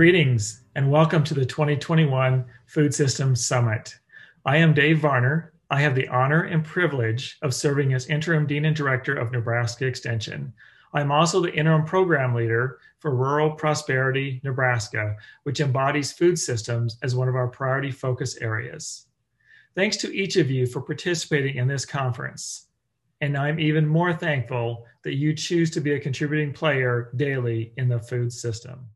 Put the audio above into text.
Greetings and welcome to the 2021 Food Systems Summit. I am Dave Varner. I have the honor and privilege of serving as Interim Dean and Director of Nebraska Extension. I'm also the Interim Program Leader for Rural Prosperity Nebraska, which embodies food systems as one of our priority focus areas. Thanks to each of you for participating in this conference. And I'm even more thankful that you choose to be a contributing player daily in the food system.